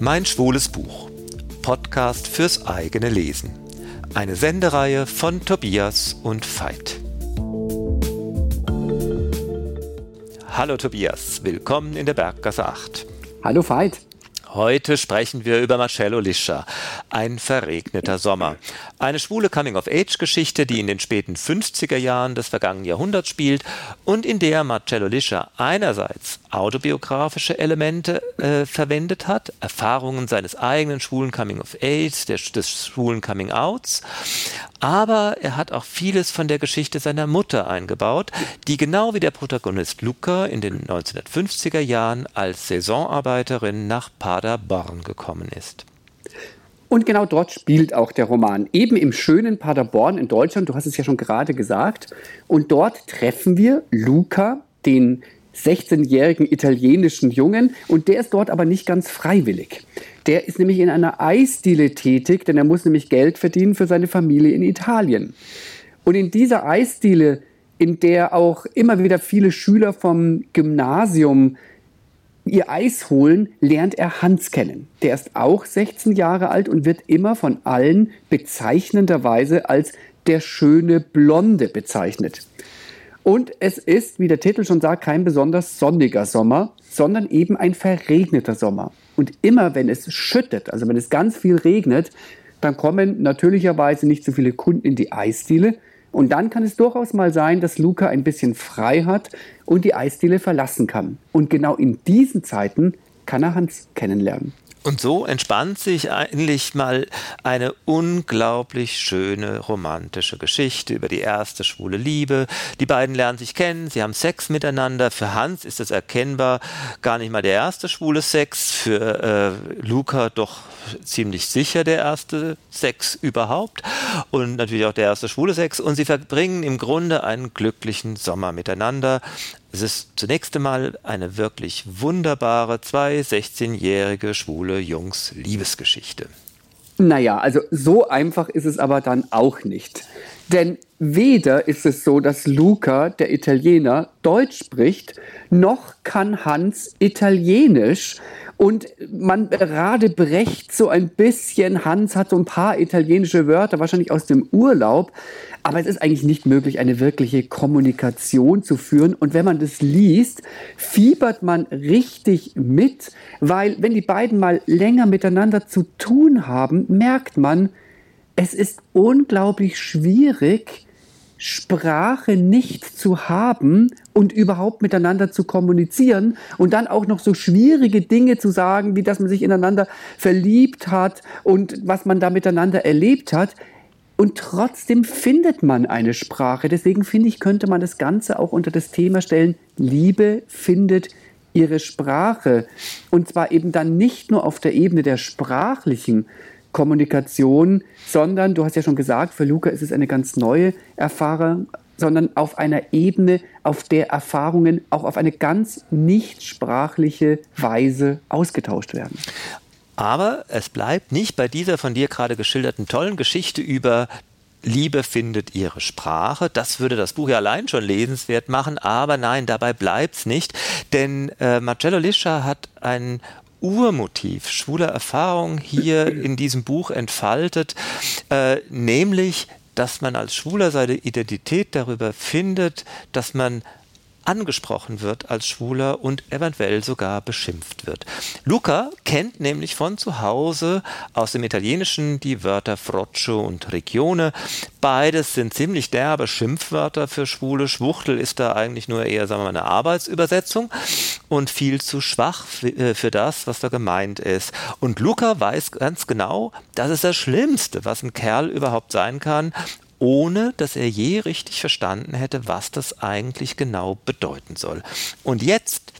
Mein schwules Buch. Podcast fürs eigene Lesen. Eine Sendereihe von Tobias und Veit. Hallo Tobias, willkommen in der Berggasse 8. Hallo Veit. Heute sprechen wir über Marcello Liscia, ein verregneter Sommer. Eine schwule Coming-of-Age-Geschichte, die in den späten 50er Jahren des vergangenen Jahrhunderts spielt und in der Marcello Liscia einerseits autobiografische Elemente äh, verwendet hat, Erfahrungen seines eigenen schwulen Coming-of-Age, des, des schwulen Coming-Outs, aber er hat auch vieles von der Geschichte seiner Mutter eingebaut, die genau wie der Protagonist Luca in den 1950er Jahren als Saisonarbeiterin nach Paderborn gekommen ist. Und genau dort spielt auch der Roman. Eben im schönen Paderborn in Deutschland, du hast es ja schon gerade gesagt. Und dort treffen wir Luca, den 16-jährigen italienischen Jungen. Und der ist dort aber nicht ganz freiwillig. Der ist nämlich in einer Eisdiele tätig, denn er muss nämlich Geld verdienen für seine Familie in Italien. Und in dieser Eisdiele, in der auch immer wieder viele Schüler vom Gymnasium ihr Eis holen, lernt er Hans kennen. Der ist auch 16 Jahre alt und wird immer von allen bezeichnenderweise als der schöne Blonde bezeichnet. Und es ist, wie der Titel schon sagt, kein besonders sonniger Sommer, sondern eben ein verregneter Sommer. Und immer wenn es schüttet, also wenn es ganz viel regnet, dann kommen natürlicherweise nicht so viele Kunden in die Eisdiele, und dann kann es durchaus mal sein, dass Luca ein bisschen frei hat und die Eisdiele verlassen kann. Und genau in diesen Zeiten kann er Hans kennenlernen. Und so entspannt sich eigentlich mal eine unglaublich schöne romantische Geschichte über die erste schwule Liebe. Die beiden lernen sich kennen, sie haben Sex miteinander. Für Hans ist es erkennbar gar nicht mal der erste schwule Sex, für äh, Luca doch ziemlich sicher der erste Sex überhaupt und natürlich auch der erste schwule Sex. Und sie verbringen im Grunde einen glücklichen Sommer miteinander. Es ist zunächst einmal eine wirklich wunderbare, zwei 16-jährige schwule Jungs Liebesgeschichte. Naja, also so einfach ist es aber dann auch nicht. Denn weder ist es so, dass Luca, der Italiener, Deutsch spricht, noch kann Hans Italienisch. Und man gerade brecht so ein bisschen. Hans hat so ein paar italienische Wörter, wahrscheinlich aus dem Urlaub. Aber es ist eigentlich nicht möglich, eine wirkliche Kommunikation zu führen. Und wenn man das liest, fiebert man richtig mit, weil wenn die beiden mal länger miteinander zu tun haben, merkt man, es ist unglaublich schwierig, Sprache nicht zu haben und überhaupt miteinander zu kommunizieren und dann auch noch so schwierige Dinge zu sagen, wie dass man sich ineinander verliebt hat und was man da miteinander erlebt hat. Und trotzdem findet man eine Sprache. Deswegen finde ich, könnte man das Ganze auch unter das Thema stellen, Liebe findet ihre Sprache. Und zwar eben dann nicht nur auf der Ebene der sprachlichen Kommunikation, sondern, du hast ja schon gesagt, für Luca ist es eine ganz neue Erfahrung, sondern auf einer Ebene, auf der Erfahrungen auch auf eine ganz nicht sprachliche Weise ausgetauscht werden. Aber es bleibt nicht bei dieser von dir gerade geschilderten tollen Geschichte über Liebe findet ihre Sprache. Das würde das Buch ja allein schon lesenswert machen, aber nein, dabei bleibt es nicht, denn äh, Marcello Liscia hat ein Urmotiv schwuler Erfahrung hier in diesem Buch entfaltet, äh, nämlich dass man als Schwuler seine Identität darüber findet, dass man angesprochen wird als Schwuler und eventuell sogar beschimpft wird. Luca kennt nämlich von zu Hause aus dem Italienischen die Wörter Froccio und Regione. Beides sind ziemlich derbe Schimpfwörter für Schwule. Schwuchtel ist da eigentlich nur eher, sagen wir mal, eine Arbeitsübersetzung und viel zu schwach äh, für das, was da gemeint ist. Und Luca weiß ganz genau, das ist das Schlimmste, was ein Kerl überhaupt sein kann ohne dass er je richtig verstanden hätte, was das eigentlich genau bedeuten soll. Und jetzt,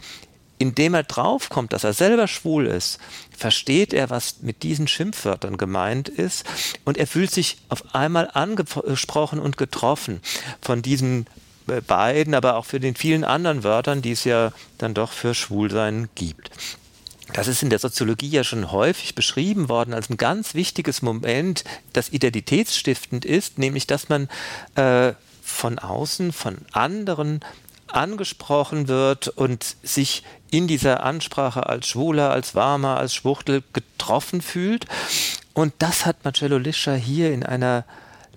indem er draufkommt, dass er selber schwul ist, versteht er, was mit diesen Schimpfwörtern gemeint ist und er fühlt sich auf einmal angesprochen und getroffen von diesen äh, beiden, aber auch für den vielen anderen Wörtern, die es ja dann doch für Schwulsein gibt. Das ist in der Soziologie ja schon häufig beschrieben worden als ein ganz wichtiges Moment, das identitätsstiftend ist, nämlich dass man äh, von außen, von anderen angesprochen wird und sich in dieser Ansprache als Schwuler, als Warmer, als Schwuchtel getroffen fühlt. Und das hat Marcello Lischer hier in einer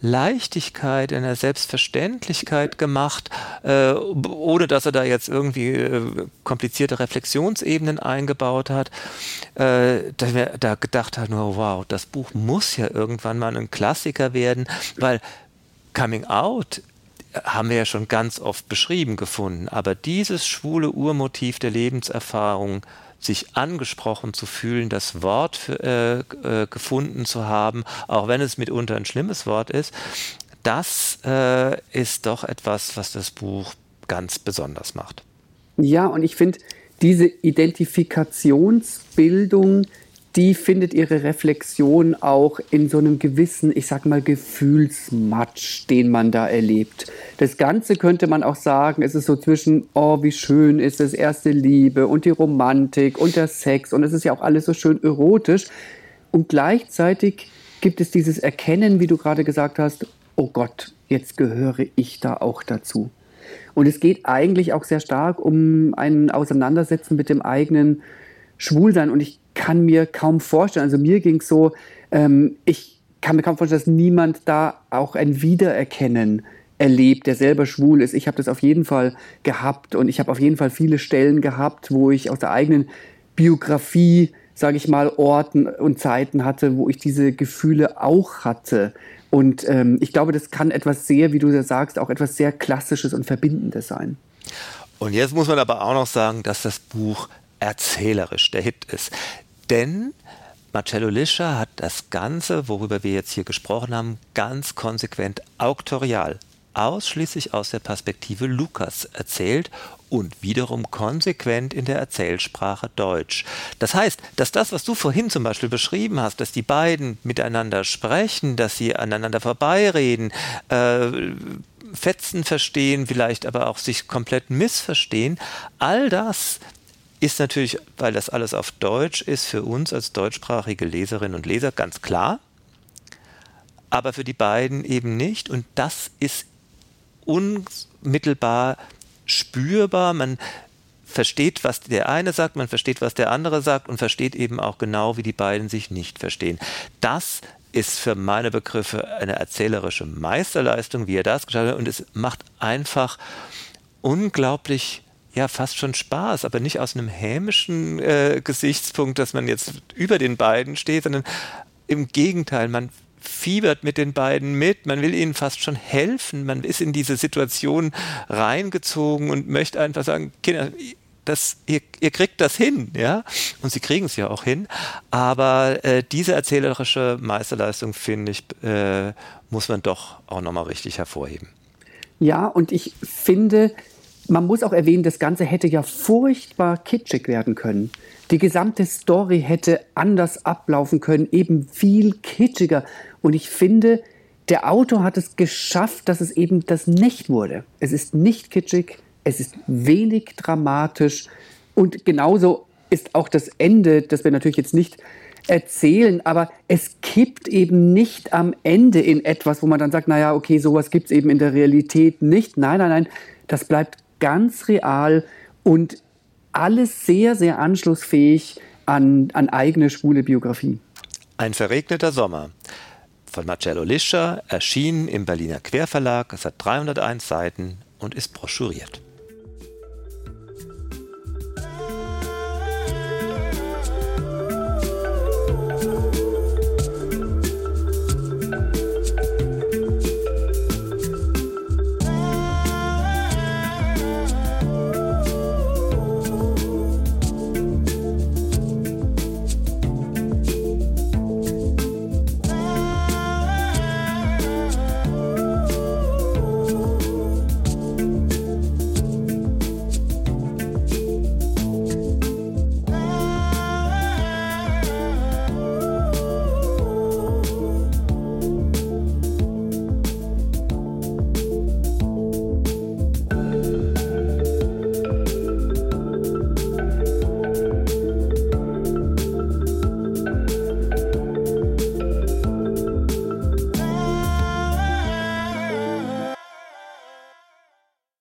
Leichtigkeit, in einer Selbstverständlichkeit gemacht, äh, ohne dass er da jetzt irgendwie äh, komplizierte Reflexionsebenen eingebaut hat, äh, dass wir da gedacht haben, oh, wow, das Buch muss ja irgendwann mal ein Klassiker werden, weil Coming Out haben wir ja schon ganz oft beschrieben gefunden, aber dieses schwule Urmotiv der Lebenserfahrung sich angesprochen zu fühlen, das Wort für, äh, äh, gefunden zu haben, auch wenn es mitunter ein schlimmes Wort ist, das äh, ist doch etwas, was das Buch ganz besonders macht. Ja, und ich finde, diese Identifikationsbildung, die findet ihre Reflexion auch in so einem gewissen, ich sag mal, Gefühlsmatsch, den man da erlebt. Das Ganze könnte man auch sagen, es ist so zwischen, oh, wie schön ist es, erste Liebe und die Romantik und der Sex und es ist ja auch alles so schön erotisch. Und gleichzeitig gibt es dieses Erkennen, wie du gerade gesagt hast, oh Gott, jetzt gehöre ich da auch dazu. Und es geht eigentlich auch sehr stark um ein Auseinandersetzen mit dem eigenen Schwulsein. Und ich kann mir kaum vorstellen, also mir ging es so, ähm, ich kann mir kaum vorstellen, dass niemand da auch ein Wiedererkennen erlebt, der selber schwul ist. Ich habe das auf jeden Fall gehabt und ich habe auf jeden Fall viele Stellen gehabt, wo ich aus der eigenen Biografie, sage ich mal, Orten und Zeiten hatte, wo ich diese Gefühle auch hatte. Und ähm, ich glaube, das kann etwas sehr, wie du ja sagst, auch etwas sehr Klassisches und Verbindendes sein. Und jetzt muss man aber auch noch sagen, dass das Buch erzählerisch der Hit ist. Denn Marcello Lischer hat das Ganze, worüber wir jetzt hier gesprochen haben, ganz konsequent auktorial, ausschließlich aus der Perspektive Lukas erzählt und wiederum konsequent in der Erzählsprache Deutsch. Das heißt, dass das, was du vorhin zum Beispiel beschrieben hast, dass die beiden miteinander sprechen, dass sie aneinander vorbeireden, äh, Fetzen verstehen, vielleicht aber auch sich komplett missverstehen, all das ist natürlich, weil das alles auf Deutsch ist, für uns als deutschsprachige Leserinnen und Leser ganz klar, aber für die beiden eben nicht. Und das ist unmittelbar spürbar. Man versteht, was der eine sagt, man versteht, was der andere sagt und versteht eben auch genau, wie die beiden sich nicht verstehen. Das ist für meine Begriffe eine erzählerische Meisterleistung, wie er das gestaltet hat. Und es macht einfach unglaublich ja fast schon Spaß, aber nicht aus einem hämischen äh, Gesichtspunkt, dass man jetzt über den beiden steht, sondern im Gegenteil, man fiebert mit den beiden mit, man will ihnen fast schon helfen, man ist in diese Situation reingezogen und möchte einfach sagen, Kinder, das, ihr, ihr kriegt das hin, ja, und sie kriegen es ja auch hin, aber äh, diese erzählerische Meisterleistung, finde ich, äh, muss man doch auch nochmal richtig hervorheben. Ja, und ich finde, man muss auch erwähnen, das Ganze hätte ja furchtbar kitschig werden können. Die gesamte Story hätte anders ablaufen können, eben viel kitschiger. Und ich finde, der Autor hat es geschafft, dass es eben das nicht wurde. Es ist nicht kitschig, es ist wenig dramatisch und genauso ist auch das Ende, das wir natürlich jetzt nicht erzählen, aber es kippt eben nicht am Ende in etwas, wo man dann sagt, naja, okay, sowas gibt es eben in der Realität nicht. Nein, nein, nein, das bleibt ganz real und alles sehr, sehr anschlussfähig an, an eigene schwule Biografie. Ein verregneter Sommer von Marcello Lischer, erschienen im Berliner Querverlag. Es hat 301 Seiten und ist broschuriert.